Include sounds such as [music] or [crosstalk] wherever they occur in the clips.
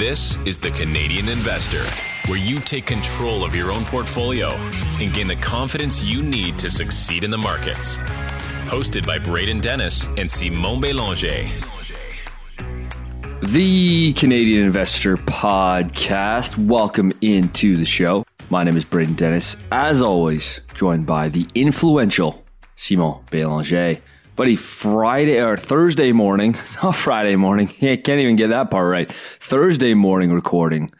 This is The Canadian Investor, where you take control of your own portfolio and gain the confidence you need to succeed in the markets. Hosted by Braden Dennis and Simon Belanger. The Canadian Investor Podcast. Welcome into the show. My name is Braden Dennis, as always, joined by the influential Simon Belanger. Buddy, Friday or Thursday morning, [laughs] not Friday morning, [laughs] can't even get that part right. Thursday morning recording.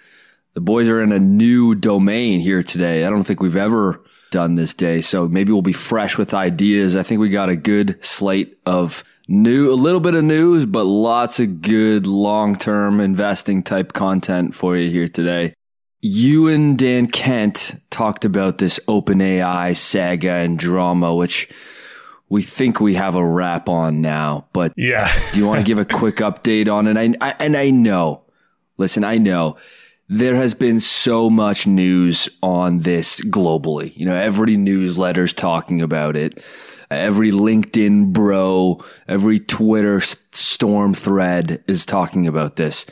The boys are in a new domain here today. I don't think we've ever done this day, so maybe we'll be fresh with ideas. I think we got a good slate of new, a little bit of news, but lots of good long term investing type content for you here today you and Dan Kent talked about this OpenAI saga and drama, which we think we have a wrap on now. But yeah, do you want to give a quick [laughs] update on it? I, I, and I know, listen, I know there has been so much news on this globally. You know, every newsletter's talking about it. Every LinkedIn bro, every Twitter storm thread is talking about this.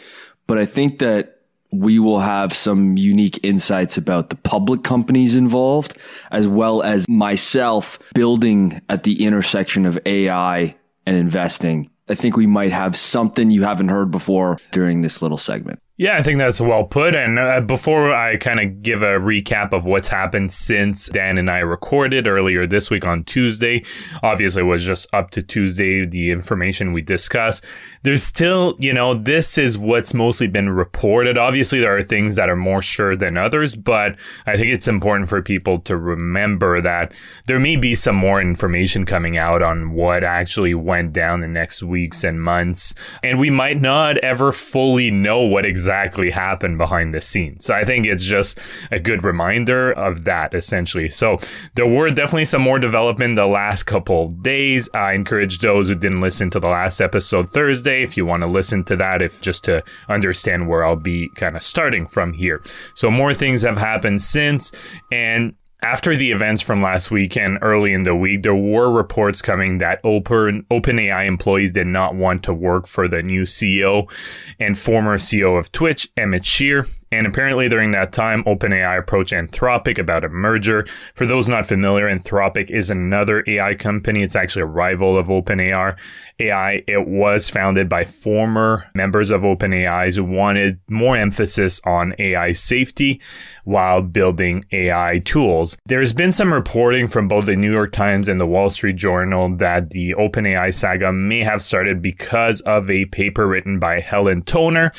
But I think that we will have some unique insights about the public companies involved, as well as myself building at the intersection of AI and investing. I think we might have something you haven't heard before during this little segment. Yeah, I think that's well put. And uh, before I kind of give a recap of what's happened since Dan and I recorded earlier this week on Tuesday, obviously it was just up to Tuesday, the information we discussed. There's still, you know, this is what's mostly been reported. Obviously, there are things that are more sure than others, but I think it's important for people to remember that there may be some more information coming out on what actually went down the next weeks and months. And we might not ever fully know what exactly exactly happened behind the scenes. So I think it's just a good reminder of that essentially. So there were definitely some more development the last couple days. I encourage those who didn't listen to the last episode Thursday, if you want to listen to that, if just to understand where I'll be kind of starting from here. So more things have happened since and after the events from last week and early in the week, there were reports coming that Open OpenAI employees did not want to work for the new CEO and former CEO of Twitch, Emmett Shear. And apparently, during that time, OpenAI approached Anthropic about a merger. For those not familiar, Anthropic is another AI company. It's actually a rival of OpenAI. AI, it was founded by former members of OpenAI who wanted more emphasis on AI safety while building AI tools. There's been some reporting from both the New York Times and the Wall Street Journal that the OpenAI saga may have started because of a paper written by Helen Toner,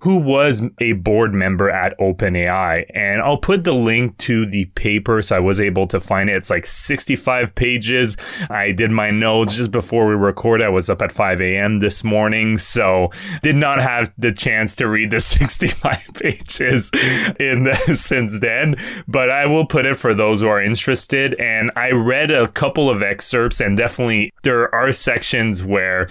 who was a board member at OpenAI. And I'll put the link to the paper so I was able to find it. It's like 65 pages. I did my notes just before we record. I was up at 5 a.m. this morning, so did not have the chance to read the [laughs] 65 [laughs] pages in the, [laughs] since then. But I will put it for those who are interested. And I read a couple of excerpts, and definitely there are sections where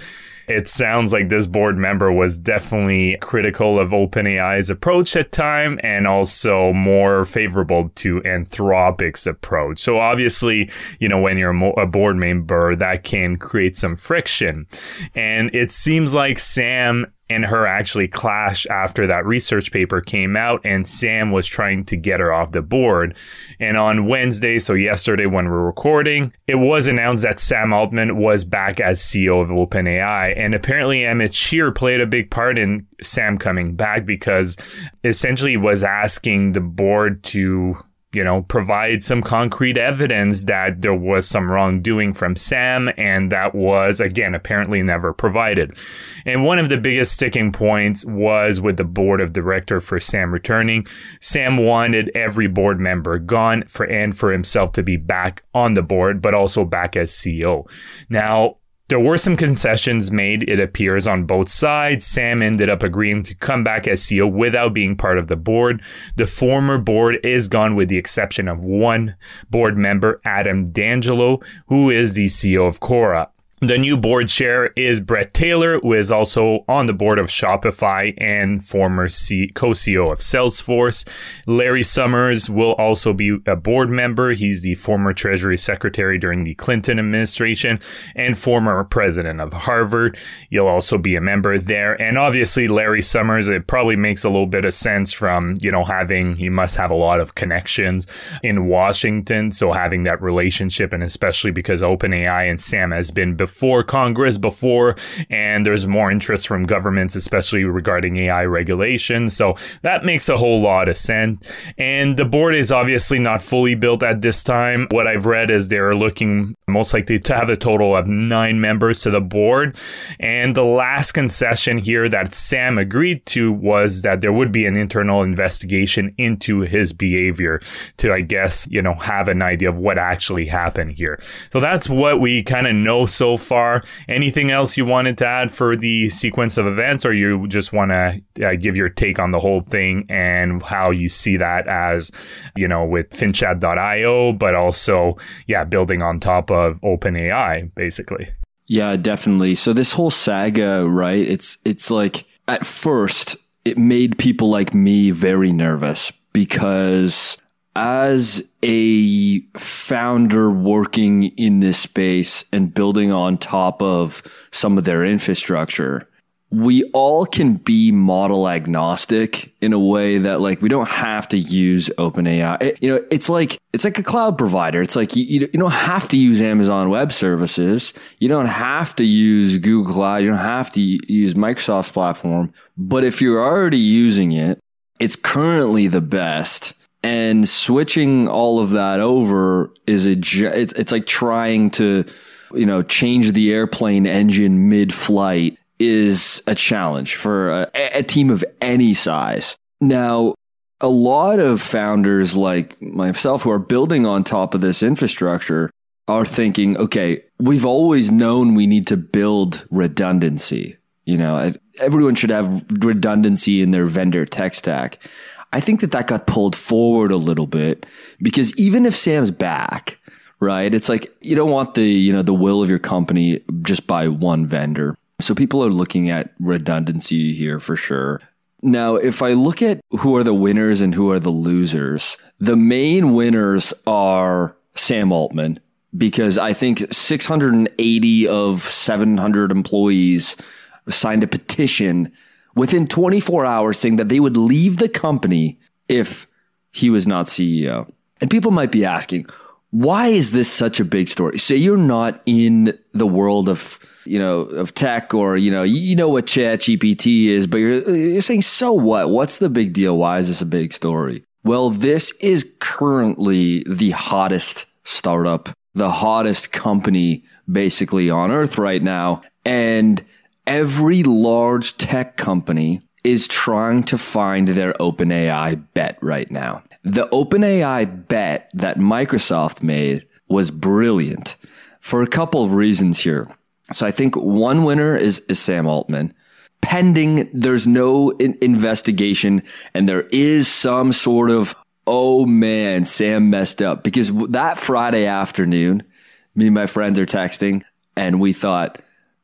it sounds like this board member was definitely critical of OpenAI's approach at time and also more favorable to Anthropic's approach. So obviously, you know, when you're a board member, that can create some friction. And it seems like Sam and her actually clash after that research paper came out and Sam was trying to get her off the board. And on Wednesday, so yesterday when we're recording, it was announced that Sam Altman was back as CEO of OpenAI. And apparently Emmett Shear played a big part in Sam coming back because essentially was asking the board to you know, provide some concrete evidence that there was some wrongdoing from Sam, and that was, again, apparently never provided. And one of the biggest sticking points was with the board of director for Sam returning. Sam wanted every board member gone for and for himself to be back on the board, but also back as CEO. Now, there were some concessions made, it appears, on both sides. Sam ended up agreeing to come back as CEO without being part of the board. The former board is gone with the exception of one board member, Adam D'Angelo, who is the CEO of Quora. The new board chair is Bret Taylor, who is also on the board of Shopify and former C- co-CEO of Salesforce. Larry Summers will also be a board member. He's the former Treasury Secretary during the Clinton administration and former president of Harvard. You'll also be a member there. And obviously, Larry Summers, it probably makes a little bit of sense from, you know, having, he must have a lot of connections in Washington. So having that relationship, and especially because OpenAI and Sam has been before before Congress, before, and there's more interest from governments, especially regarding AI regulation. So that makes a whole lot of sense. And the board is obviously not fully built at this time. What I've read is they're looking most likely to have a total of nine members to the board. And the last concession here that Sam agreed to was that there would be an internal investigation into his behavior to, I guess, you know, have an idea of what actually happened here. So that's what we kind of know so far. Anything else you wanted to add for the sequence of events, or you just want to uh, give your take on the whole thing and how you see that as, you know, with FinChat.io, but also, yeah, building on top of OpenAI, basically. Yeah, definitely. So this whole saga, right? It's it's like at first it made people like me very nervous because as a founder working in this space and building on top of some of their infrastructure, we all can be model agnostic in a way that like we don't have to use OpenAI. It, you know, it's like it's like a cloud provider. It's like you, you don't have to use Amazon Web Services. You don't have to use Google Cloud. You don't have to use Microsoft's platform. But if you're already using it, it's currently the best and switching all of that over is a it's, it's like trying to you know change the airplane engine mid-flight is a challenge for a, a team of any size. Now a lot of founders like myself who are building on top of this infrastructure are thinking okay we've always known we need to build redundancy. You know everyone should have redundancy in their vendor tech stack I think that that got pulled forward a little bit because even if Sam's back, right? It's like you don't want the, you know, the will of your company just by one vendor. So people are looking at redundancy here for sure. Now, if I look at who are the winners and who are the losers, the main winners are Sam Altman because I think 680 of 700 employees signed a petition within 24 hours saying that they would leave the company if he was not CEO. And people might be asking, why is this such a big story? Say you're not in the world of, you know, of tech or, you know, you know what ChatGPT is, but you're, you're saying, so what? What's the big deal? Why is this a big story? Well, this is currently the hottest startup, the hottest company basically on earth right now. And every large tech company is trying to find their OpenAI bet right now. The OpenAI bet that Microsoft made was brilliant for a couple of reasons here. So I think one winner is, is Sam Altman. Pending there's no in- investigation and there is some sort of, oh man, Sam messed up. Because that Friday afternoon, me and my friends are texting and we thought,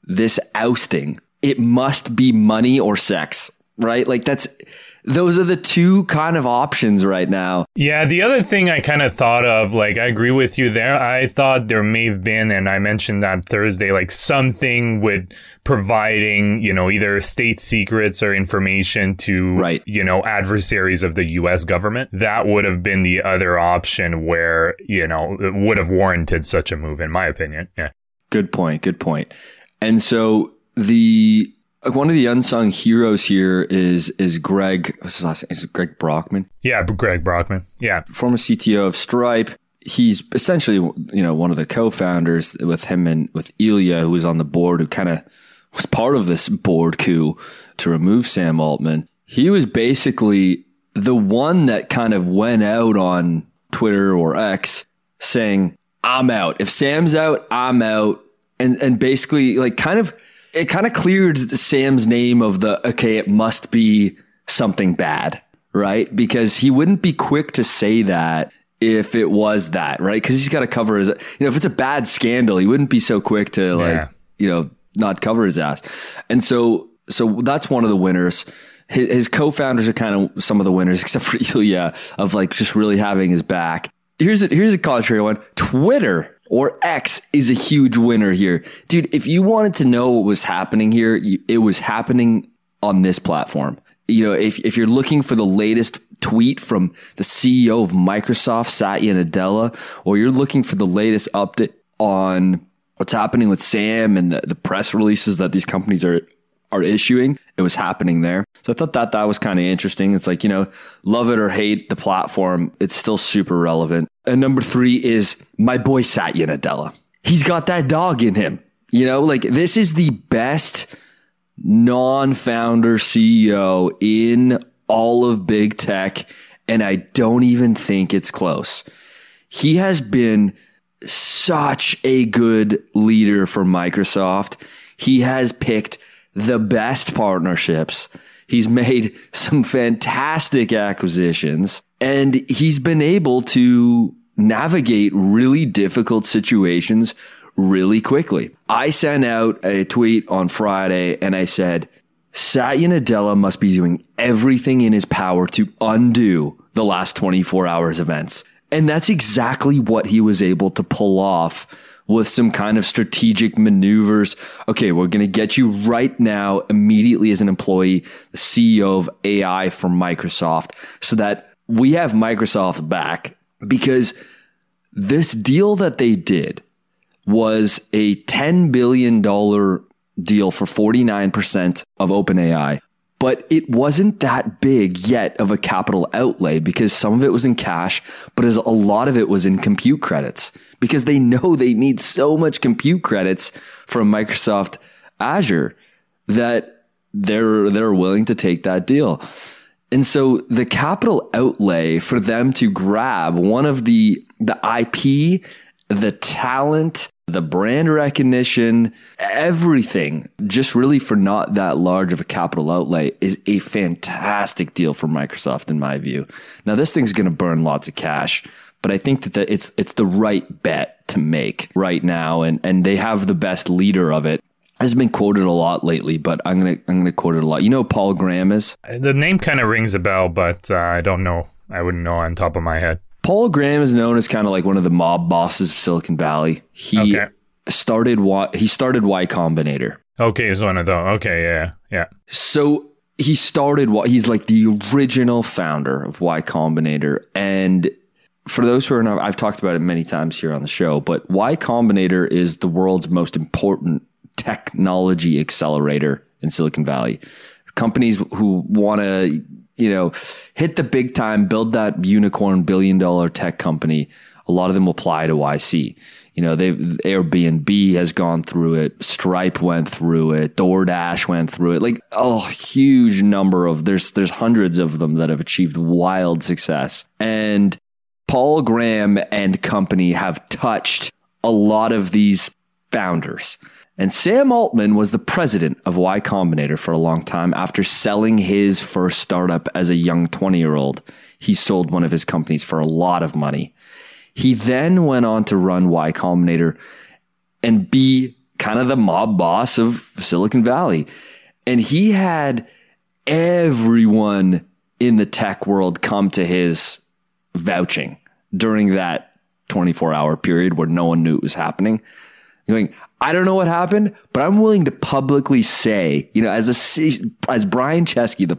this ousting, it must be money or sex, right? Like that's those are the two kind of options right now. Yeah, the other thing I kind of thought of, like, I agree with you there. I thought there may have been, and I mentioned that Thursday, like something with providing, you know, either state secrets or information to, right. you know, adversaries of the U.S. government. That would have been the other option where, you know, it would have warranted such a move, in my opinion. Yeah. Good point. Good point. And so the one of the unsung heroes here is is Greg. What's his last name? Is Greg Brockman? Yeah, Greg Brockman. Yeah, former CTO of Stripe. He's essentially you know one of the co-founders with him and with Ilya, who was on the board, who kind of was part of this board coup to remove Sam Altman. He was basically the one that kind of went out on Twitter or X saying, "I'm out. If Sam's out, I'm out." And and basically like kind of it kind of cleared Sam's name of the okay, it must be something bad, right? Because he wouldn't be quick to say that if it was that, right? Because he's got to cover his, you know, if it's a bad scandal, he wouldn't be so quick to like you know, not cover his ass. And so, so that's one of the winners. His, his co-founders are kind of some of the winners, [laughs] except for Ilya, of like just really having his back. Here's a, here's a contrary one. Twitter or X is a huge winner here. Dude, if you wanted to know what was happening here, it was happening on this platform. You know, if, if you're looking for the latest tweet from the CEO of Microsoft, Satya Nadella, or you're looking for the latest update on what's happening with Sam and the, the press releases that these companies are are issuing, it was happening there. So I thought that that was kind of interesting. It's like, you know, love it or hate the platform, it's still super relevant. And number three is my boy Satya Nadella. He's got that dog in him. You know, like this is the best non founder CEO in all of big tech. And I don't even think it's close. He has been such a good leader for Microsoft. He has picked the best partnerships. He's made some fantastic acquisitions and he's been able to navigate really difficult situations really quickly. I sent out a tweet on Friday and I said, Satya Nadella must be doing everything in his power to undo the last 24 hours events. And that's exactly what he was able to pull off with some kind of strategic maneuvers. Okay, we're going to get you right now, immediately as an employee, the CEO of AI for Microsoft, so that we have Microsoft back because this deal that they did was a $10 billion deal for 49% of OpenAI. But it wasn't that big yet of a capital outlay because some of it was in cash, but as a lot of it was in compute credits because they know they need so much compute credits from Microsoft Azure that they're they're willing to take that deal. And so the capital outlay for them to grab one of the the IP, the talent, the brand recognition, everything, just really for not that large of a capital outlay is a fantastic deal for Microsoft in my view. Now this thing's going to burn lots of cash, but I think that the, it's it's the right bet to make right now and and they have the best leader of it. Has been quoted a lot lately, but I'm gonna I'm gonna quote it a lot. You know Paul Graham is? The name kind of rings a bell, but uh, I don't know. I wouldn't know on top of my head. Paul Graham is known as kind of like one of the mob bosses of Silicon Valley. He okay. started Y. He started Y Combinator. Okay, he's one of those. Okay, yeah, yeah. So he started what he's like the original founder of Y Combinator, and for those who are not, I've talked about it many times here on the show, but Y Combinator is the world's most important technology accelerator in Silicon Valley. Companies who want to you know, hit the big time, build that unicorn billion dollar tech company. A lot of them apply to YC. You know, they Airbnb has gone through it, Stripe went through it, DoorDash went through it. Like a huge number of there's there's hundreds of them that have achieved wild success. And Paul Graham and company have touched a lot of these founders. And Sam Altman was the president of Y Combinator for a long time after selling his first startup as a young 20 year old. He sold one of his companies for a lot of money. He then went on to run Y Combinator and be kind of the mob boss of Silicon Valley. And he had everyone in the tech world come to his vouching during that 24 hour period where no one knew it was happening. Going, I don't know what happened, but I'm willing to publicly say, you know, as a as Brian Chesky, the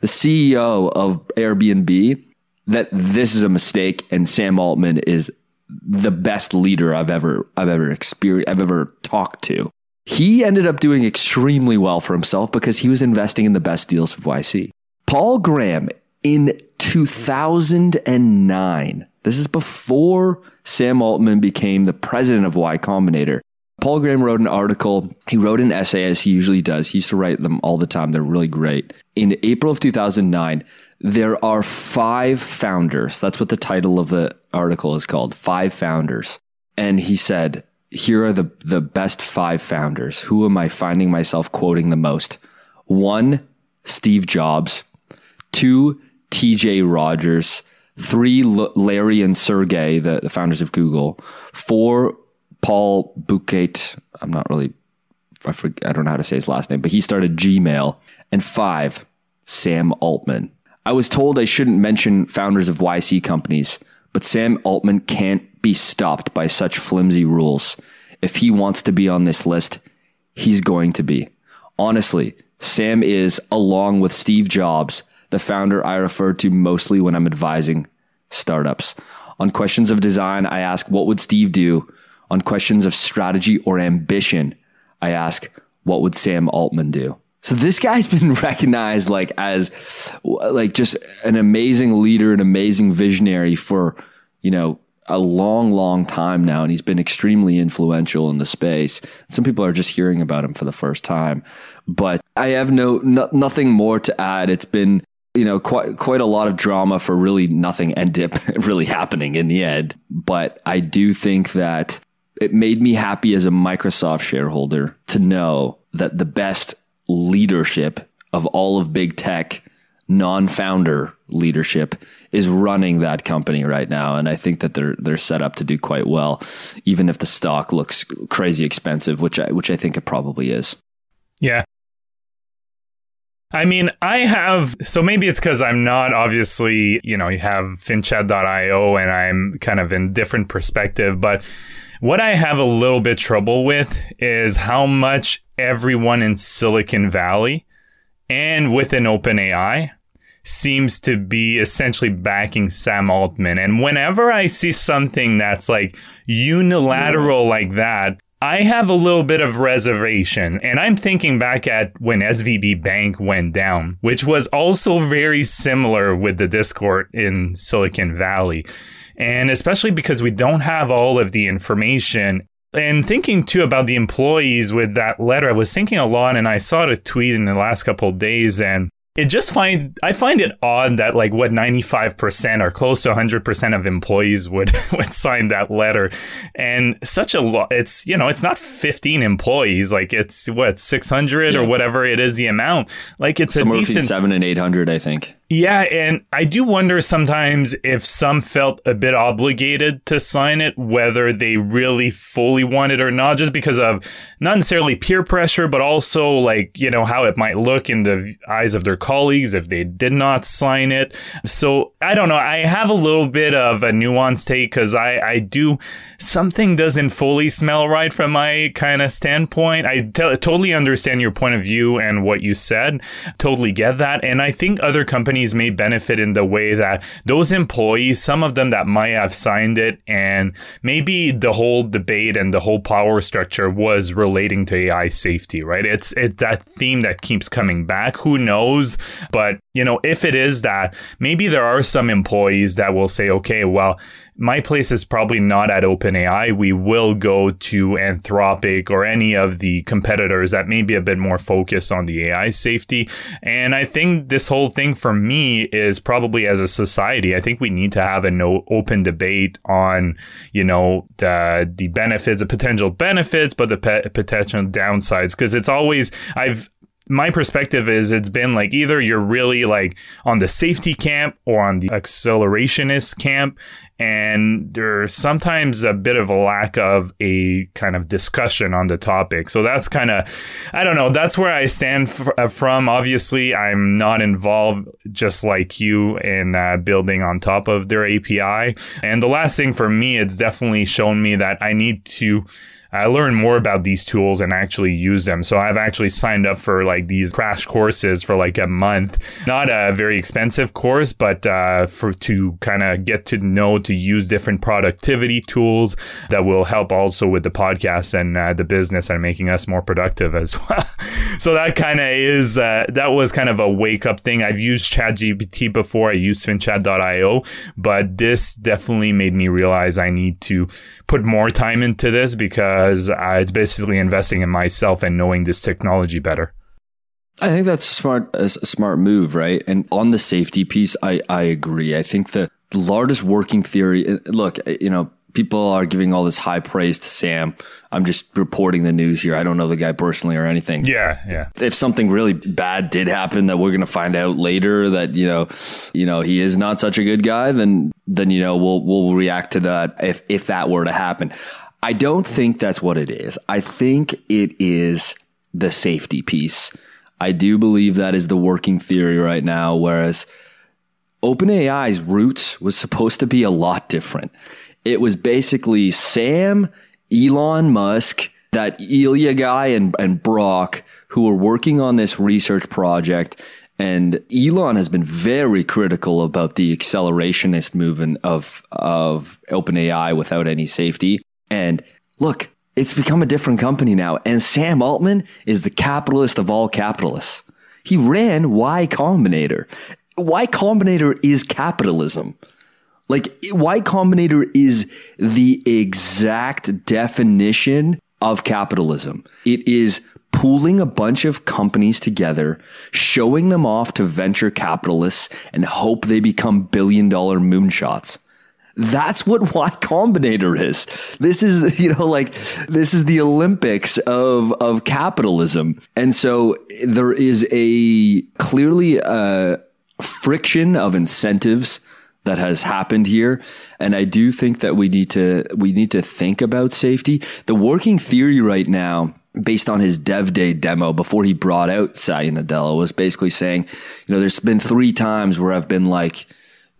the CEO of Airbnb, that this is a mistake, and Sam Altman is the best leader I've ever I've ever experienced I've ever talked to. He ended up doing extremely well for himself because he was investing in the best deals of YC. Paul Graham in 2009. This is before Sam Altman became the president of Y Combinator. Paul Graham wrote an article. He wrote an essay as he usually does. He used to write them all the time. They're really great. In April of 2009, there are five founders. That's what the title of the article is called. Five founders. And he said, here are the, the best five founders. Who am I finding myself quoting the most? One, Steve Jobs. Two, TJ Rodgers. Three, Larry and Sergey, the, the founders of Google. Four, Paul Bouquet. I'm not really I, forget, I don't know how to say his last name, but he started Gmail. And five, Sam Altman. I was told I shouldn't mention founders of YC companies, but Sam Altman can't be stopped by such flimsy rules. If he wants to be on this list, he's going to be. Honestly, Sam is, along with Steve Jobs, the founder I refer to mostly when I'm advising startups. On questions of design, I ask, what would Steve do? On questions of strategy or ambition, I ask, what would Sam Altman do? So this guy's [laughs] been recognized like as like just an amazing leader, an amazing visionary for, you know, a long, long time now, and he's been extremely influential in the space. Some people are just hearing about him for the first time, but I have no, no nothing more to add. It's been you know quite quite a lot of drama for really nothing ended up [laughs] really happening in the end. But I do think that it made me happy as a Microsoft shareholder to know that the best leadership of all of big tech, non founder leadership, is running that company right now. And I think that they're they're set up to do quite well, even if the stock looks crazy expensive, which I which I think it probably is. Yeah. I mean, I have, so maybe it's because I'm not obviously, you know, you have finchat.io and I'm kind of in different perspective, but what I have a little bit trouble with is how much everyone in Silicon Valley and within OpenAI seems to be essentially backing Sam Altman. And whenever I see something that's like unilateral yeah. like that, I have a little bit of reservation. And I'm thinking back at when SVB Bank went down, which was also very similar with the Discord in Silicon Valley. And especially because we don't have all of the information. And thinking too about the employees with that letter, I was thinking a lot and I saw a tweet in the last couple of days and it just find I find it odd that like what 95% or close to 100% of employees would [laughs] would sign that letter and such a lot it's you know it's not 15 employees like it's what 600 yeah. or whatever it is the amount like it's Somewhere a decent 7 and 800 I think yeah, and I do wonder sometimes if some felt a bit obligated to sign it, whether they really fully want it or not, just because of not necessarily peer pressure, but also like, you know, how it might look in the eyes of their colleagues if they did not sign it. So I don't know. I have a little bit of a nuanced take because I, I do, something doesn't fully smell right from my kind of standpoint. I t- totally understand your point of view and what you said. Totally get that. And I think other companies companies may benefit in the way that those employees, some of them that might have signed it, and maybe the whole debate and the whole power structure was relating to AI safety, right? It's it's that theme that keeps coming back. Who knows? But you know, if it is that, maybe there are some employees that will say, okay, well, my place is probably not at OpenAI. We will go to Anthropic or any of the competitors that may be a bit more focused on the AI safety. And I think this whole thing for me is probably as a society, I think we need to have an open debate on, you know, the the benefits, the potential benefits, but the pe- potential downsides. Because it's always I've my perspective is it's been like either you're really like on the safety camp or on the accelerationist camp and there's sometimes a bit of a lack of a kind of discussion on the topic. So that's kind of, I don't know, that's where I stand f- uh, from. Obviously, I'm not involved just like you in uh, building on top of their API. And the last thing for me, it's definitely shown me that I need to I learn more about these tools and actually use them. So I've actually signed up for like these crash courses for like a month. Not a very expensive course, but uh, for to kind of get to know to use different productivity tools that will help also with the podcast and uh, the business and making us more productive as [laughs] well. so that kind of is uh, that was kind of a wake up thing. I've used ChatGPT before. I used FinChat.io, but this definitely made me realize I need to put more time into this because uh, it's basically investing in myself and knowing this technology better. I think that's a smart a smart move, right? And on the safety piece, I I agree. I think the largest working theory. Uh, look, uh, you know, people are giving all this high praise to Sam. I'm just reporting the news here. I don't know the guy personally or anything. Yeah, yeah. If something really bad did happen that we're going to find out later that you know, you know, he is not such a good guy, then then you know we'll we'll react to that if if that were to happen. I don't think that's what it is. I think it is the safety piece. I do believe that is the working theory right now, whereas OpenAI's roots was supposed to be a lot different. It was basically Sam, Elon Musk, that Ilya guy, and, and Brock who were working on this research project. And Elon has been very critical about the accelerationist movement of, of OpenAI without any safety. And look, it's become a different company now. And Sam Altman is the capitalist of all capitalists. He ran Y Combinator. Y Combinator is capitalism. Like Y Combinator is the exact definition of capitalism. It is pooling a bunch of companies together, showing them off to venture capitalists and hope they become billion dollar moonshots. That's what [laughs] Y Combinator is. This is, [laughs] you know, like this is the Olympics of of capitalism. And so there is a clearly a friction of incentives that has happened here and i do think that we need to we need to think about safety the working theory right now based on his dev day demo before he brought out Satya was basically saying, you know, there's been three times where I've been like,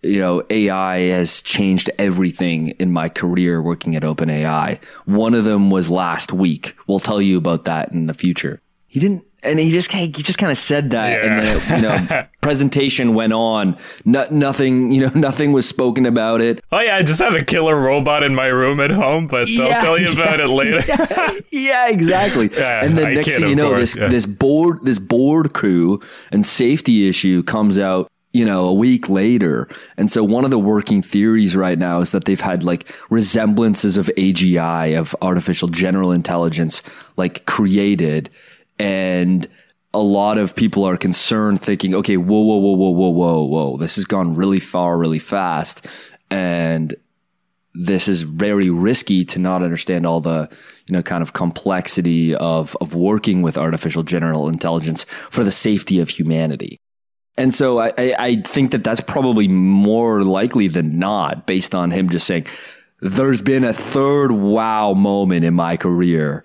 you know, AI has changed everything in my career working at OpenAI. One of them was last week. We'll tell you about that in the future. He didn't and he just kind of, he just kind of said that, yeah. and the you know [laughs] presentation went on. No, nothing, you know, [laughs] nothing was spoken about it. Oh yeah, I just have a killer robot in my room at home, but yeah, I'll tell you yeah, about it later. [laughs] yeah, exactly. and then I next thing you know, course, this this board this board crew and safety issue comes out you know, a week later. And so one of the working theories right now is that they've had like resemblances of AGI, of artificial general intelligence, like created and a lot of people are concerned thinking, okay, whoa, whoa, whoa, whoa, whoa, whoa, whoa, this has gone really far, really fast. And this is very risky to not understand all the, you know, kind of complexity of, of working with artificial general intelligence for the safety of humanity. And so I, I think that that's probably more likely than not based on him just saying, there's been a third wow moment in my career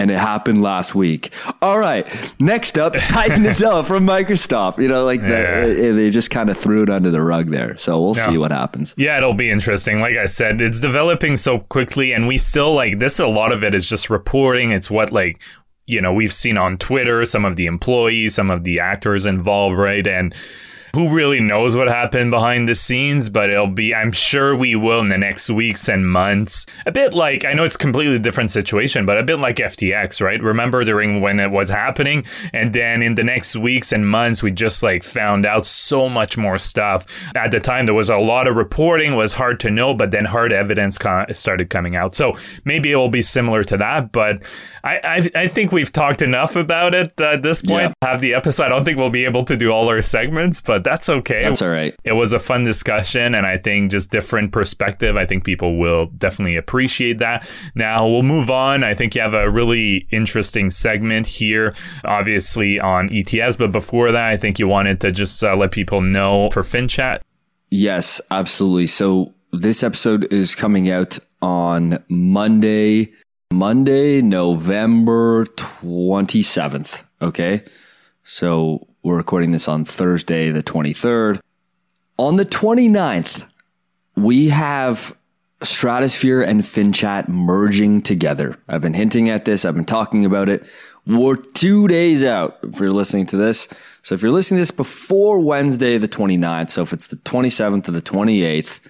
and it happened last week. All right, next up, [laughs] Satya Nadella from Microsoft. You know, like yeah. the, they just kind of threw it under the rug there. So we'll yeah. see what happens. Yeah, it'll be interesting. Like I said, it's developing so quickly, and we still like this. A lot of it is just reporting. It's what like you know we've seen on Twitter, some of the employees, some of the actors involved, right, and who really knows what happened behind the scenes, but it'll be, I'm sure we will in the next weeks and months. A bit like, I know it's completely different situation, but a bit like FTX, right? Remember during when it was happening? And then in the next weeks and months, we just like found out so much more stuff. At the time, there was a lot of reporting, was hard to know, but then hard evidence started coming out. So maybe it will be similar to that, but I, I, I think we've talked enough about it at this point. Yeah. Have the episode. I don't think we'll be able to do all our segments, but that's okay. That's all right. It was a fun discussion, and I think just different perspective. I think people will definitely appreciate that. Now we'll move on. I think you have a really interesting segment here, obviously on ETFs, but before that, I think you wanted to just uh, let people know for FinChat. Yes, absolutely. So this episode is coming out on Monday, Monday, November 27th. Okay. So we're recording this on Thursday, the 23rd. On the 29th, we have Stratosphere and FinChat merging together. I've been hinting at this, I've been talking about it. We're two days out if you're listening to this. So if you're listening to this before Wednesday, the 29th, so if it's the 27th or the 28th,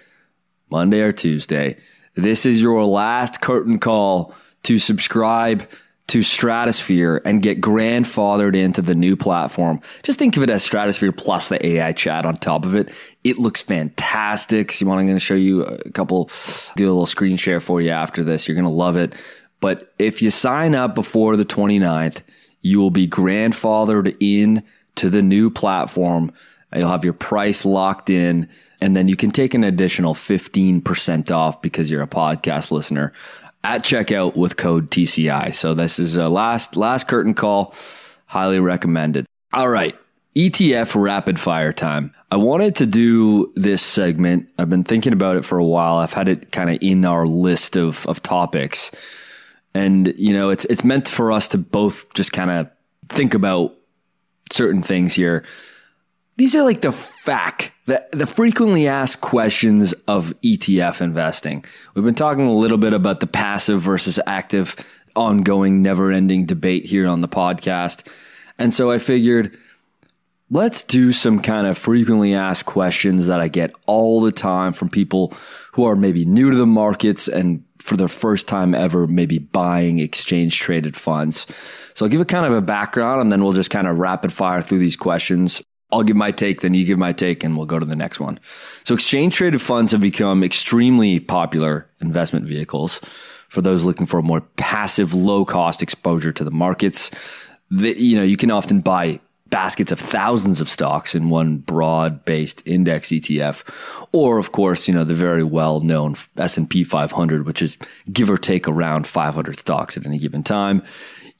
Monday or Tuesday, this is your last curtain call to subscribe to Stratosphere and get grandfathered into the new platform. Just think of it as Stratosphere plus the AI chat on top of it. It looks fantastic. So, I'm going to show you a couple, do a little screen share for you after this. You're going to love it. But if you sign up before the 29th, you will be grandfathered in to the new platform. You'll have your price locked in, and then you can take an additional 15% off because you're a podcast listener at checkout with code TCI. So this is a last last curtain call. Highly recommended. All right. ETF rapid fire time. I wanted to do this segment. I've been thinking about it for a while. I've had it kind of in our list of, of topics. And, you know, it's, it's meant for us to both just kind of think about certain things here. These are like the FAQ, the, the frequently asked questions of ETF investing. We've been talking a little bit about the passive versus active ongoing, never ending debate here on the podcast. And so I figured, let's do some kind of frequently asked questions that I get all the time from people who are maybe new to the markets and for their first time ever, maybe buying exchange traded funds. So I'll give a kind of a background and then we'll just kind of rapid fire through these questions. I'll give my take, then you give my take, and we'll go to the next one. So exchange traded funds have become extremely popular investment vehicles for those looking for a more passive, low cost exposure to the markets. The, you know, you can often buy baskets of thousands of stocks in one broad based index ETF or of course you know the very well known S&P 500 which is give or take around 500 stocks at any given time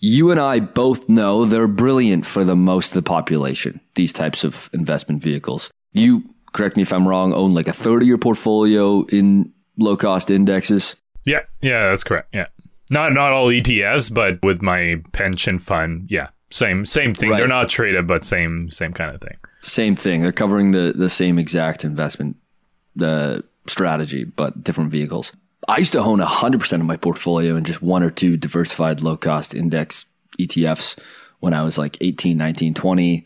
you and I both know they're brilliant for the most of the population these types of investment vehicles you correct me if I'm wrong own like a third of your portfolio in low cost indexes yeah, yeah, that's correct. Yeah, not not all ETFs, but with my pension fund, yeah, same same thing. Right. They're not traded, but same same kind of thing. Same thing. They're covering the the same exact investment the strategy, but different vehicles. I used to own 100% of my portfolio in just one or two diversified low cost index ETFs when I was like 18, 19, 20.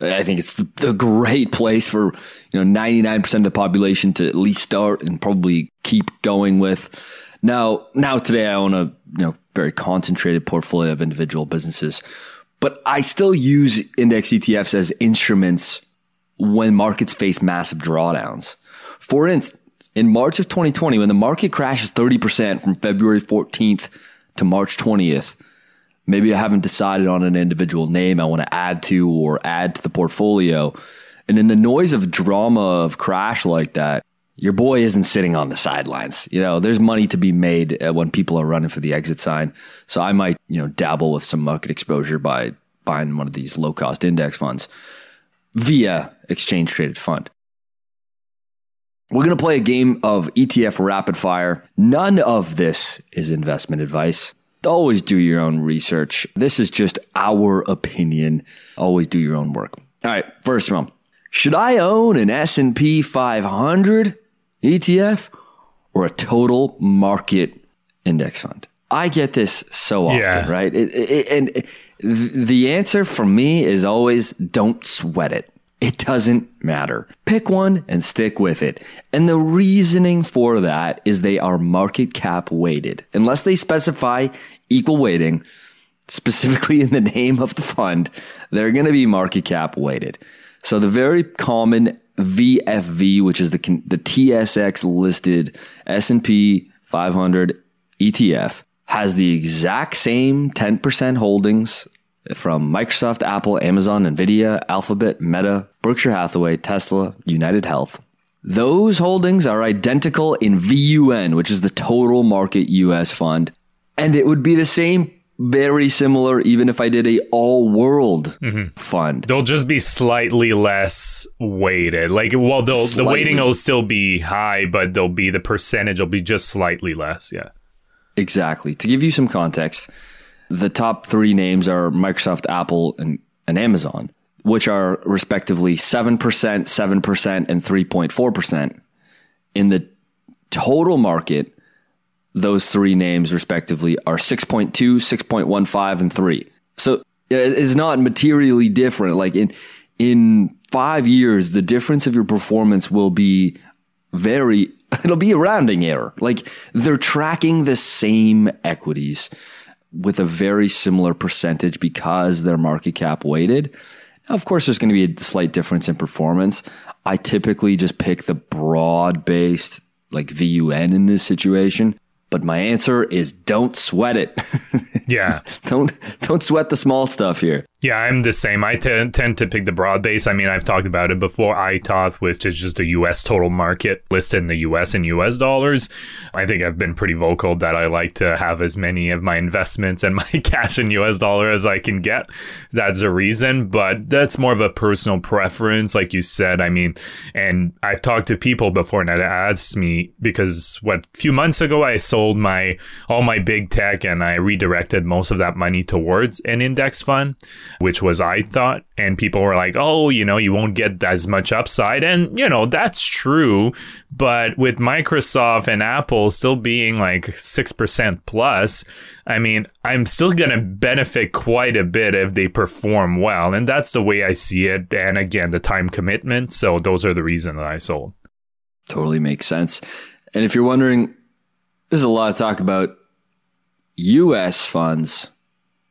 I think it's a great place for, you know, 99% of the population to at least start and probably keep going with. Now, now today I own a you know very concentrated portfolio of individual businesses, but I still use index ETFs as instruments when markets face massive drawdowns. For instance, in March of 2020, when the market crashes 30% from February 14th to March 20th, maybe I haven't decided on an individual name I want to add to or add to the portfolio. And in the noise of drama of crash like that, your boy isn't sitting on the sidelines. You know, there's money to be made uh, when people are running for the exit sign. So I might, you know, dabble with some market exposure by buying one of these low cost index funds via exchange traded fund. We're going to play a game of ETF rapid fire. None of this is investment advice. Always do your own research. This is just our opinion. Always do your own work. All right, first one. Should I own an S&P 500 ETF or a total market index fund? I get this so often, yeah. right? It, it, and the answer for me is always don't sweat it. It doesn't matter. Pick one and stick with it. And the reasoning for that is they are market cap weighted. Unless they specify equal weighting, specifically in the name of the fund, they're going to be market cap weighted. So the very common VFV, which is the the TSX listed S&P 500 ETF, has the exact same 10% holdings from Microsoft, Apple, Amazon, Nvidia, Alphabet, Meta, Berkshire Hathaway, Tesla, United Health. Those holdings are identical in VUN, which is the total market US fund, and it would be the same very similar even if I did a all world mm-hmm. fund. They'll just be slightly less weighted. Like well the weighting will still be high, but they'll be the percentage will be just slightly less. Yeah. Exactly. To give you some context, the top three names are Microsoft, Apple, and, and Amazon, which are respectively 7%, 7%, and 3.4%. In the total market, those three names respectively are 6.2, 6.15, and 3. So it's not materially different. Like in in five years, the difference of your performance will be very [laughs] it'll be a rounding error. Like they're tracking the same equities with a very similar percentage because they're market cap weighted. Now, of course, there's going to be a slight difference in performance. I typically just pick the broad based like VUN in this situation but my answer is don't sweat it. [laughs] Yeah. don't don't sweat the small stuff here. Yeah, I'm the same. I t- tend to pick the broad base. I mean, I've talked about it before. ITOT, which is just a U.S. total market listed in the U.S. in U.S. dollars. I think I've been pretty vocal that I like to have as many of my investments and [laughs] my cash in U.S. dollar as I can get. That's a reason, but that's more of a personal preference, like you said. I mean, and I've talked to people before and that asked me because what a few months ago I sold my all my big tech and I redirected most of that money towards an index fund which was I thought. And people were like, oh, you know, you won't get as much upside. And, you know, that's true. But with Microsoft and Apple still being like 6% plus, I mean, I'm still going to benefit quite a bit if they perform well. And that's the way I see it. And again, the time commitment. So those are the reasons that I sold. Totally makes sense. And if you're wondering, there's a lot of talk about US funds.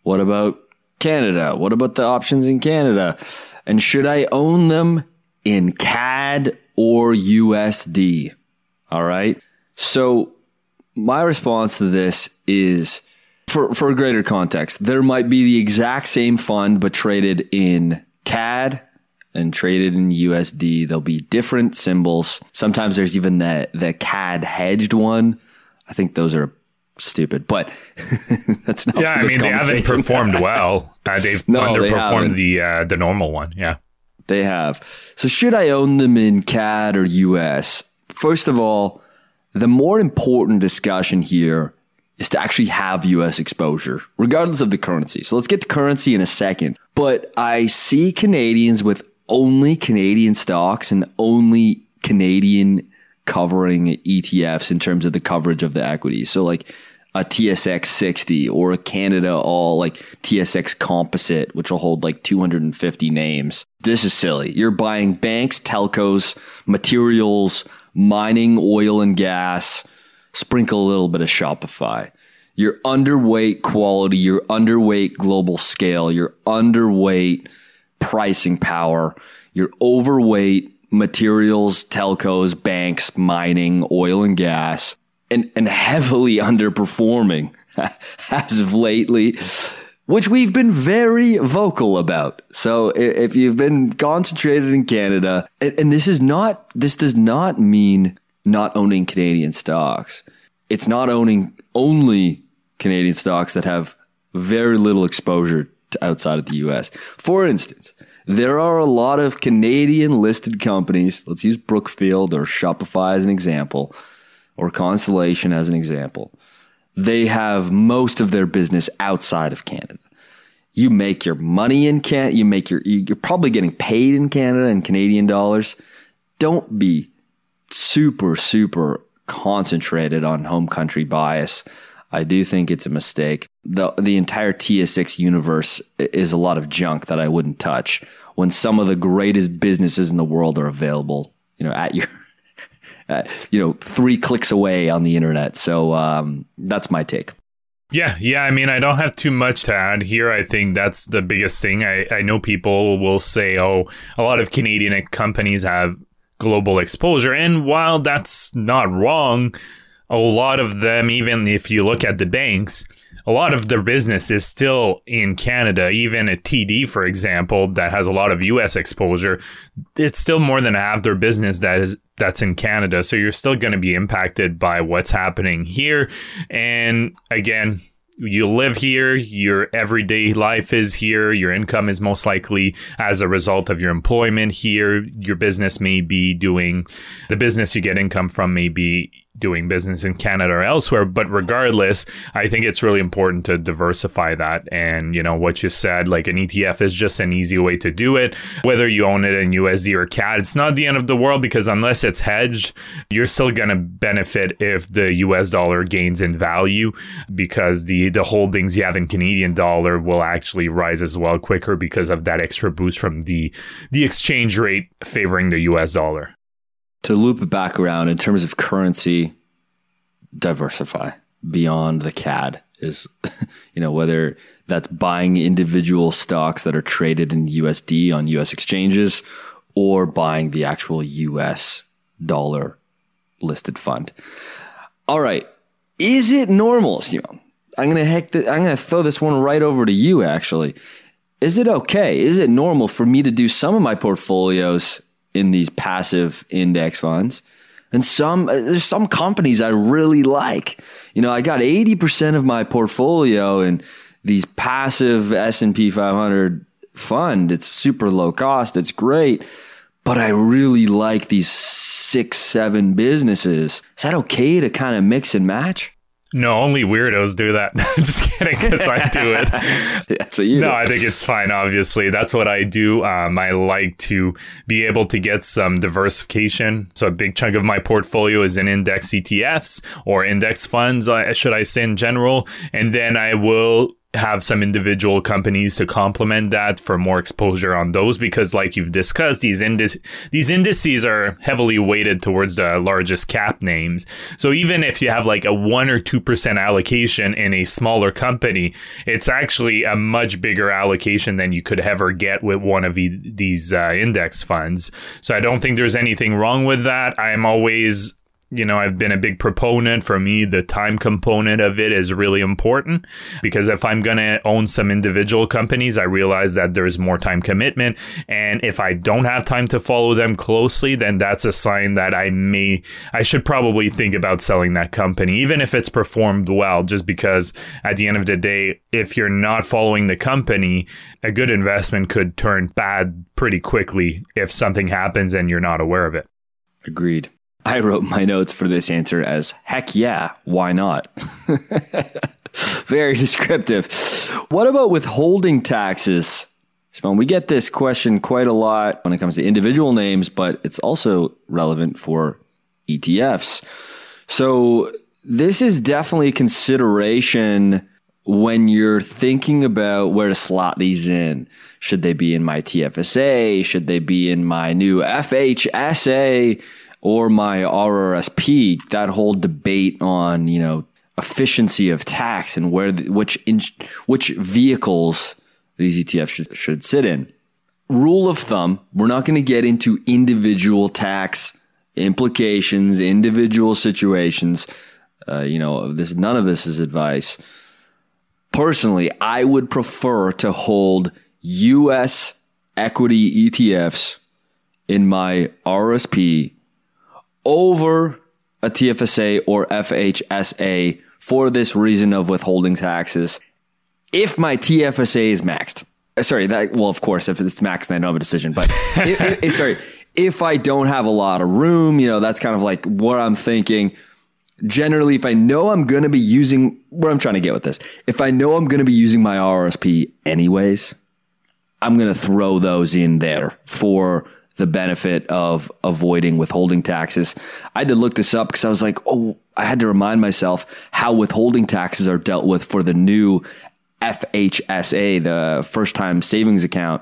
What about Canada? What about the options in Canada? And should I own them in CAD or USD? All right. So my response to this is for, for greater context, there might be the exact same fund, but traded in CAD and traded in USD. There'll be different symbols. Sometimes there's even the, the CAD hedged one. I think those are stupid, but [laughs] that's not. Yeah, I mean they haven't performed well. Uh, they've [laughs] no, underperformed they the uh, the normal one. Yeah, they have. So should I own them in CAD or US? First of all, the more important discussion here is to actually have US exposure, regardless of the currency. So let's get to currency in a second. But I see Canadians with only Canadian stocks and only Canadian covering ETFs in terms of the coverage of the equities. So like a TSX 60 or a Canada all like TSX composite, which will hold like 250 names. This is silly. You're buying banks, telcos, materials, mining, oil and gas, sprinkle a little bit of Shopify. You're underweight quality. You're underweight global scale. You're underweight pricing power. You're overweight materials, telcos, banks, mining, oil and gas, and, and heavily [laughs] underperforming [laughs] as of lately, which we've been very vocal about. So if you've been concentrated in Canada, and, and this is not, this does not mean not owning Canadian stocks. It's not owning only Canadian stocks that have very little exposure to outside of the US. For instance, there are a lot of Canadian listed companies. Let's use Brookfield or Shopify as an example, or Constellation as an example. They have most of their business outside of Canada. You make your money in Canada. You make your, you're probably getting paid in Canada in Canadian dollars. Don't be super, super concentrated on home country bias. I do think it's a mistake. The the entire TSX universe is a lot of junk that I wouldn't touch when some of the greatest businesses in the world are available, you know, at your [laughs] at, you know, 3 clicks away on the internet. So um, that's my take. Yeah, yeah. I mean, I don't have too much to add here. I think that's the biggest thing. I, I know people will say, oh, a lot of Canadian companies have global exposure. And while that's not wrong, a lot of them, even if you look at the banks, a lot of their business is still in Canada. Even a TD, for example, that has a lot of US exposure, it's still more than half their business that is that's in Canada. So you're still going to be impacted by what's happening here. And again, you live here, your everyday life is here, your income is most likely as a result of your employment here. Your business may be doing the business you get income from may be doing business in Canada or elsewhere. But regardless, I think it's really important to diversify that. And, you know, what you said, like an ETF is just an easy way to do it. Whether you own it in USD or CAD, it's not the end of the world because unless it's hedged, you're still going to benefit if the US dollar gains in value because the, the holdings you have in Canadian dollar will actually rise as well quicker because of that extra boost from the, the exchange rate favoring the US dollar to loop it back around in terms of currency, diversify beyond the CAD is, [laughs] you know, whether that's buying individual stocks that are traded in USD on US exchanges or buying the actual US dollar listed fund. All right. Is it normal? I'm gonna heck the, I'm gonna throw this one right over to you actually. is it okay? Is it normal for me to do some of my portfolios in these passive index funds? And some, uh, there's some companies I really like. You know, I got 80% of my portfolio in these passive S&P 500 fund. It's super low cost. It's great. But I really like these six, seven businesses. Is that okay to kind of mix and match? No, only weirdos do that. [laughs] Just kidding, because I do it. [laughs] That's what you no, do. I think it's fine. Obviously, that's what I do. Um, I like to be able to get some diversification. So a big chunk of my portfolio is in index ETFs or index funds, uh, should I say in general, and then I will have some individual companies to complement that for more exposure on those because like you've discussed these indices these indices are heavily weighted towards the largest cap names. So even if you have like a 1 or 2% allocation in a smaller company it's actually a much bigger allocation than you could ever get with one of these uh, index funds. So i don't think there's anything wrong with that. I'm always you know, I've been a big proponent. For me, the time component of it is really important because if I'm going to own some individual companies, I realize that there's more time commitment. And if I don't have time to follow them closely, then that's a sign that I may, I should probably think about selling that company, even if it's performed well, just because at the end of the day, if you're not following the company, a good investment could turn bad pretty quickly if something happens and you're not aware of it. Agreed. I wrote my notes for this answer as heck yeah, why not? [laughs] Very descriptive. What about withholding taxes? We get this question quite a lot when it comes to individual names, but it's also relevant for ETFs. So this is definitely a consideration when you're thinking about where to slot these in. Should they be in my TFSA? Should they be in my new FHSA? Or my RRSP, that whole debate on, you know, efficiency of tax and where, which, in, which vehicles these ETFs should, should sit in. Rule of thumb, we're not going to get into individual tax implications, individual situations. Uh, you know, this, none of this is advice. Personally, I would prefer to hold US equity ETFs in my RSP over a TFSA or FHSA for this reason of withholding taxes. If my TFSA is maxed, uh, sorry, that well, of course, if it's maxed, then I don't have a decision. But if, if, sorry, if I don't have a lot of room, you know, that's kind of like what I'm thinking. Generally, if I know I'm going to be using what I'm trying to get with this, if I know I'm going to be using my RSP anyways, I'm going to throw those in there for the benefit of avoiding withholding taxes. I had to look this up because I was like, oh, I had to remind myself how withholding taxes are dealt with for the new FHSA, the first time savings account.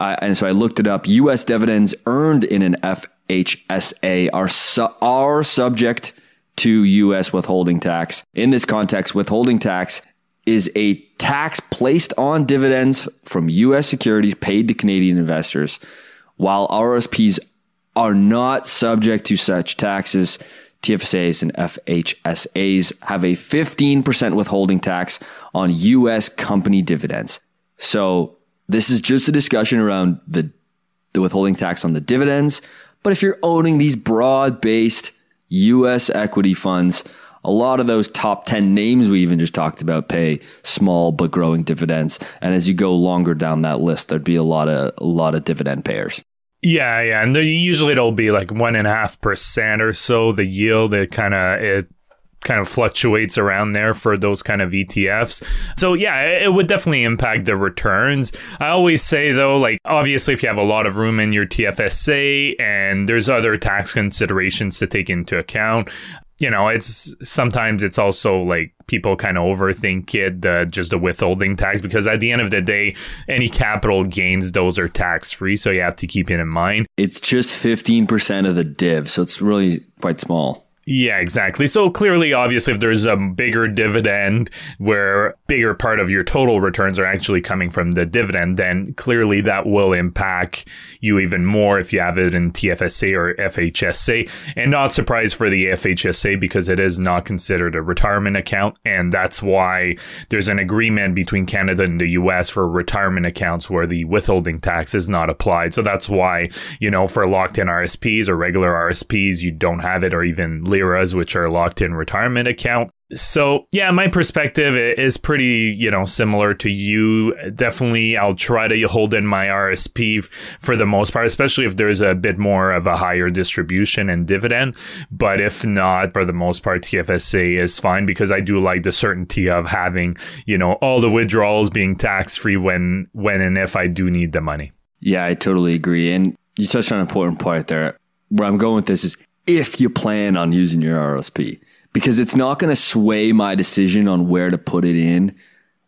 Uh, and so I looked it up. U.S. dividends earned in an FHSA are, su- are subject to U.S. withholding tax. In this context, withholding tax is a tax placed on dividends from U.S. securities paid to Canadian investors. While RSPs are not subject to such taxes, TFSAs and FHSAs have a 15% withholding tax on US company dividends. So this is just a discussion around the, the withholding tax on the dividends. But if you're owning these broad based US equity funds, a lot of those top 10 names we even just talked about pay small but growing dividends. And as you go longer down that list, there'd be a lot of, a lot of dividend payers. Yeah, yeah, and usually it'll be like one and a half percent or so. The yield it kind of it kind of fluctuates around there for those kind of ETFs. So yeah, it would definitely impact the returns. I always say though, like obviously if you have a lot of room in your TFSA and there's other tax considerations to take into account, you know, it's sometimes it's also like people kind of overthink it, just the withholding tax, because at the end of the day, any capital gains, those are tax free. So you have to keep it in mind. It's just 15% of the div. So it's really quite small. Yeah, exactly. So clearly, obviously, if there's a bigger dividend where bigger part of your total returns are actually coming from the dividend, then clearly that will impact you even more if you have it in TFSA or FHSA. And not surprised for the FHSA because it is not considered a retirement account. And that's why there's an agreement between Canada and the US for retirement accounts where the withholding tax is not applied. So that's why, you know, for locked in RSPs or regular RSPs, you don't have it or even LIRAs, which are locked in retirement account. So, yeah, my perspective is pretty, you know, similar to you. Definitely, I'll try to hold in my RSP for the most part, especially if there's a bit more of a higher distribution and dividend. But if not, for the most part, TFSA is fine because I do like the certainty of having, you know, all the withdrawals being tax free when, when and if I do need the money. Yeah, I totally agree. And you touched on an important part there. Where I'm going with this is if you plan on using your RSP, because it's not going to sway my decision on where to put it in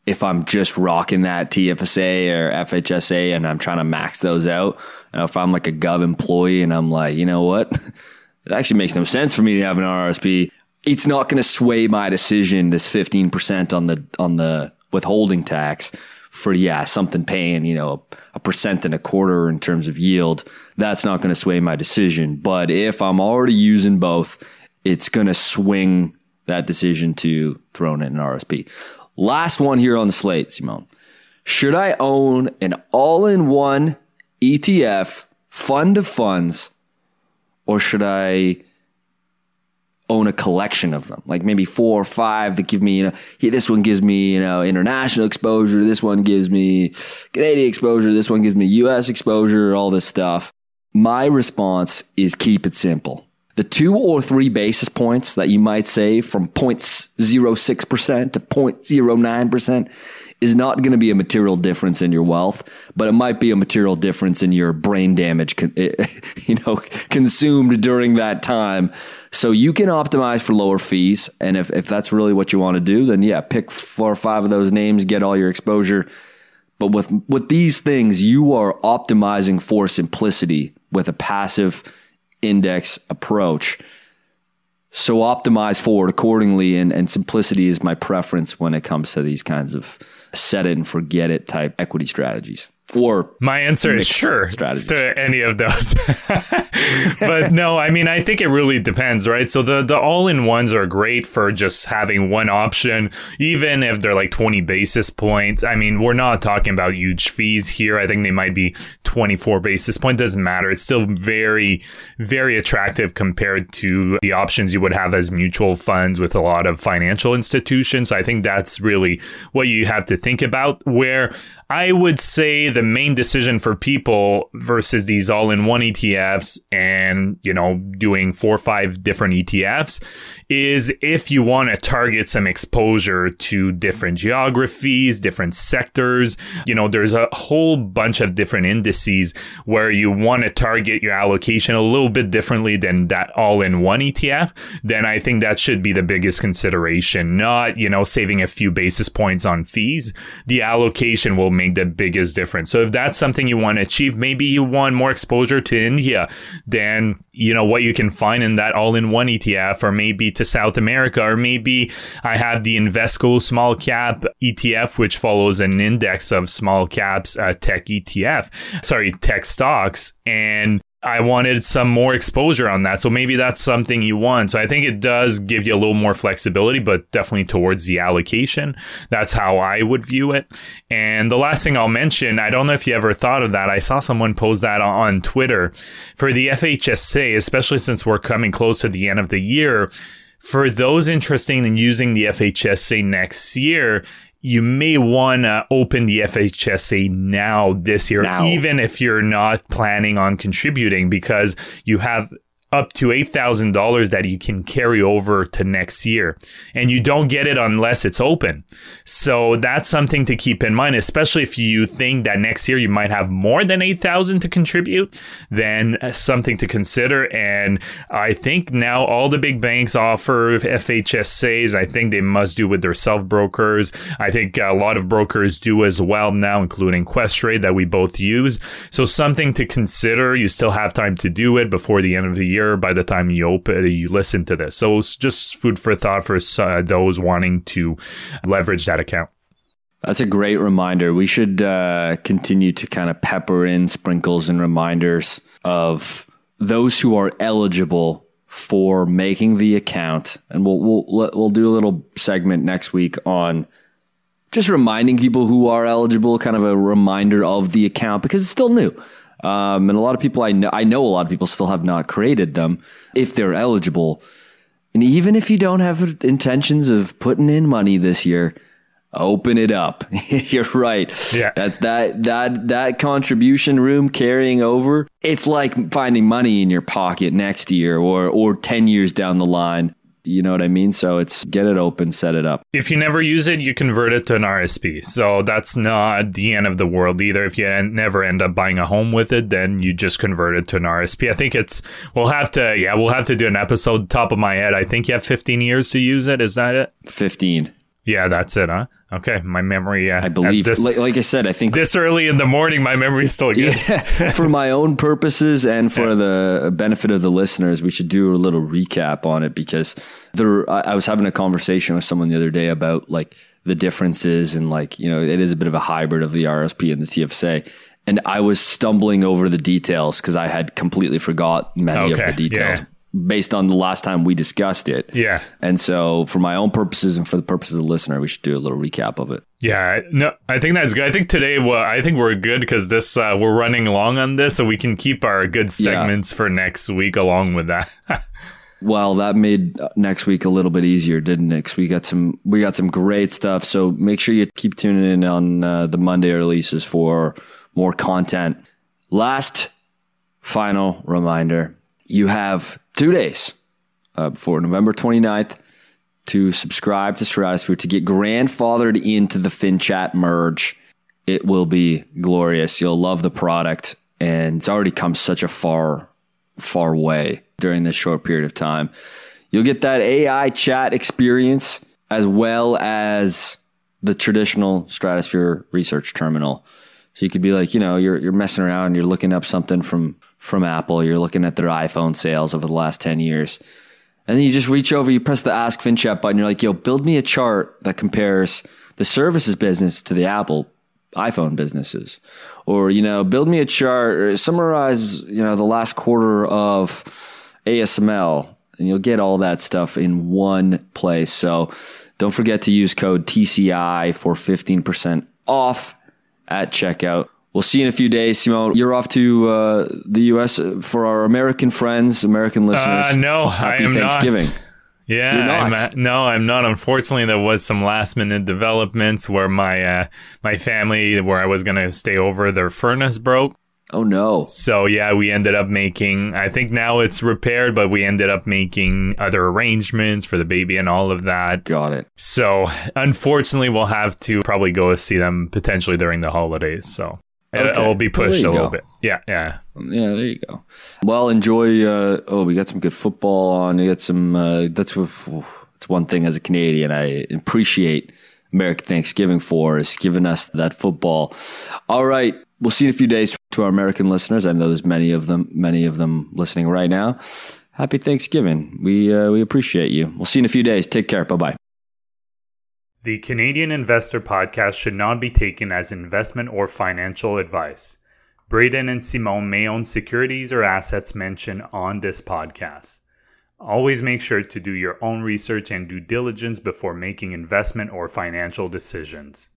if I'm just rocking that TFSA or FHSA and I'm trying to max those out. And if I'm like a gov employee and I'm like, you know what? [laughs] it actually makes no sense for me to have an RSP. It's not going to sway my decision, this 15% on the, on the withholding tax for, yeah, something paying, you know, a, percent and a quarter in terms of yield. That's not going to sway my decision. But if I'm already using both, it's going to swing that decision to throwing in RSP. Last one here on the slate, Simon. Should I own an all in one ETF fund of funds or should I own a collection of them? Like maybe four or five that give me, you know, hey, this one gives me, you know, international exposure. This one gives me Canadian exposure. This one gives me US exposure, all this stuff. My response is keep it simple the two or three basis points that you might save from 0.06% to 0.09% is not going to be a material difference in your wealth, but it might be a material difference in your brain damage, eh, [laughs] you know, consumed during that time. So you can optimize for lower fees. And if, if that's really what you want to do, then yeah, pick four or five of those names, get all your exposure. But with, with these things, you are optimizing for simplicity with a passive index approach. So optimize forward accordingly, and, and simplicity is my preference when it comes to these kinds of set it and forget it type equity strategies or my answer is sure strategies. to any of those. [laughs] But no i mean i think it really depends right? So the the all-in-ones are great for just having one option even if they're like 20 basis points. I mean we're not talking about huge fees here. I think they might be 24 basis point doesn't matter. It's still very very attractive compared to the options you would have as mutual funds with a lot of financial institutions. I think that's really what you have to think about. Where I would say the main decision for people versus these all in one ETFs and, you know, doing four or five different ETFs is if you want to target some exposure to different geographies, different sectors. You know, there's a whole bunch of different indices where you want to target your allocation a little bit differently than that all in one ETF. Then I think that should be the biggest consideration, not, you know, saving a few basis points on fees. The allocation will make the biggest difference. So if that's something you want to achieve, maybe you want more exposure to India than, you know, what you can find in that all in one ETF or maybe to South America, or maybe I have the Invesco small cap ETF, which follows an index of small caps uh, tech ETF, sorry, tech stocks. And I wanted some more exposure on that. So maybe that's something you want. So I think it does give you a little more flexibility, but definitely towards the allocation. That's how I would view it. And the last thing I'll mention, I don't know if you ever thought of that. I saw someone post that on Twitter for the FHSA, especially since we're coming close to the end of the year for those interested in using the FHSA next year, you may want to open the FHSA now this year, now. even if you're not planning on contributing, because you have up to $8,000 that you can carry over to next year. And you don't get it unless it's open. So that's something to keep in mind, especially if you think that next year you might have more than 8,000 to contribute, then something to consider. And I think now all the big banks offer FHSAs. I think they must do with their self brokers. I think a lot of brokers do as well now, including Questrade that we both use. So something to consider. You still have time to do it before the end of the year later by the time you open you listen to this. So it's just food for thought for uh, those wanting to leverage that account. That's a great reminder. We should uh, continue to kind of pepper in sprinkles and reminders of those who are eligible for making the account, and we'll we'll we'll do a little segment next week on just reminding people who are eligible, kind of a reminder of the account because it's still new. Um, and a lot of people I know, I know a lot of people still have not created them if they're eligible. And even if you don't have intentions of putting in money this year, open it up. [laughs] You're right. Yeah. That's that that that contribution room carrying over. It's like finding money in your pocket next year or or 10 years down the line. You know what I mean? So it's get it open, set it up. If you never use it, you convert it to an RSP. So that's not the end of the world either. If you never end up buying a home with it, then you just convert it to an RSP. I think it's, we'll have to, yeah, we'll have to do an episode top of my head. I think you have 15 years to use it. Is that it? 15. Yeah, that's it, huh? Okay, my memory. Uh, I believe, this, like, like, I said, I think this early in the morning, my memory's still good. Yeah, [laughs] for my own purposes and for yeah. the benefit of the listeners, we should do a little recap on it because there. I, I was having a conversation with someone the other day about like the differences and like you know it is a bit of a hybrid of the RSP and the TFSA. And I was stumbling over the details because I had completely forgot many okay, of the details. Yeah based on the last time we discussed it. Yeah. And so, for my own purposes and for the purposes of the listener, we should do a little recap of it. Yeah. No, I think that's good. I think today, well, I think we're good because this uh, we're running along on this, so we can keep our good segments yeah. for next week along with that. [laughs] well, that made uh, next week a little bit easier, didn't it? Cause we got some we got some great stuff. So make sure you keep tuning in on uh, the Monday releases for more content. Last final reminder you have two days uh, before November 29th to subscribe to Stratosphere to get grandfathered into the FinChat merge. It will be glorious. You'll love the product, and it's already come such a far, far way during this short period of time. You'll get that AI chat experience as well as the traditional Stratosphere research terminal. So you could be like, you know, you're you're messing around, you're looking up something from from Apple, you're looking at their iPhone sales over the last 10 years. And then you just reach over, you press the ask FinChat button, you're like, yo, build me a chart that compares the services business to the Apple iPhone businesses. Or, you know, build me a chart summarize, you know, the last quarter of ASML and you'll get all that stuff in one place. So don't forget to use code TCI for 15% off at checkout. We'll see you in a few days, Simon, You're off to uh, the U.S. for our American friends, American listeners. Uh, no, Happy I am Thanksgiving. Not. Yeah, I'm at, no, I'm not. Unfortunately, there was some last minute developments where my uh, my family, where I was gonna stay over, their furnace broke. Oh no! So yeah, we ended up making. I think now it's repaired, but we ended up making other arrangements for the baby and all of that. Got it. So unfortunately, we'll have to probably go see them potentially during the holidays. So Okay. It'll be pushed well, a little go. bit. Yeah, yeah. Yeah, there you go. Well, enjoy. Uh, oh, we got some good football on. We got some. Uh, that's it's one thing as a Canadian I appreciate American Thanksgiving for is giving us that football. All right, we'll see in a few days to our American listeners. I know there's many of them, many of them listening right now. Happy Thanksgiving. We uh, we appreciate you. We'll see you in a few days. Take care. Bye bye. The Canadian Investor Podcast should not be taken as investment or financial advice. Braden and Simon may own securities or assets mentioned on this podcast. Always make sure to do your own research and due diligence before making investment or financial decisions.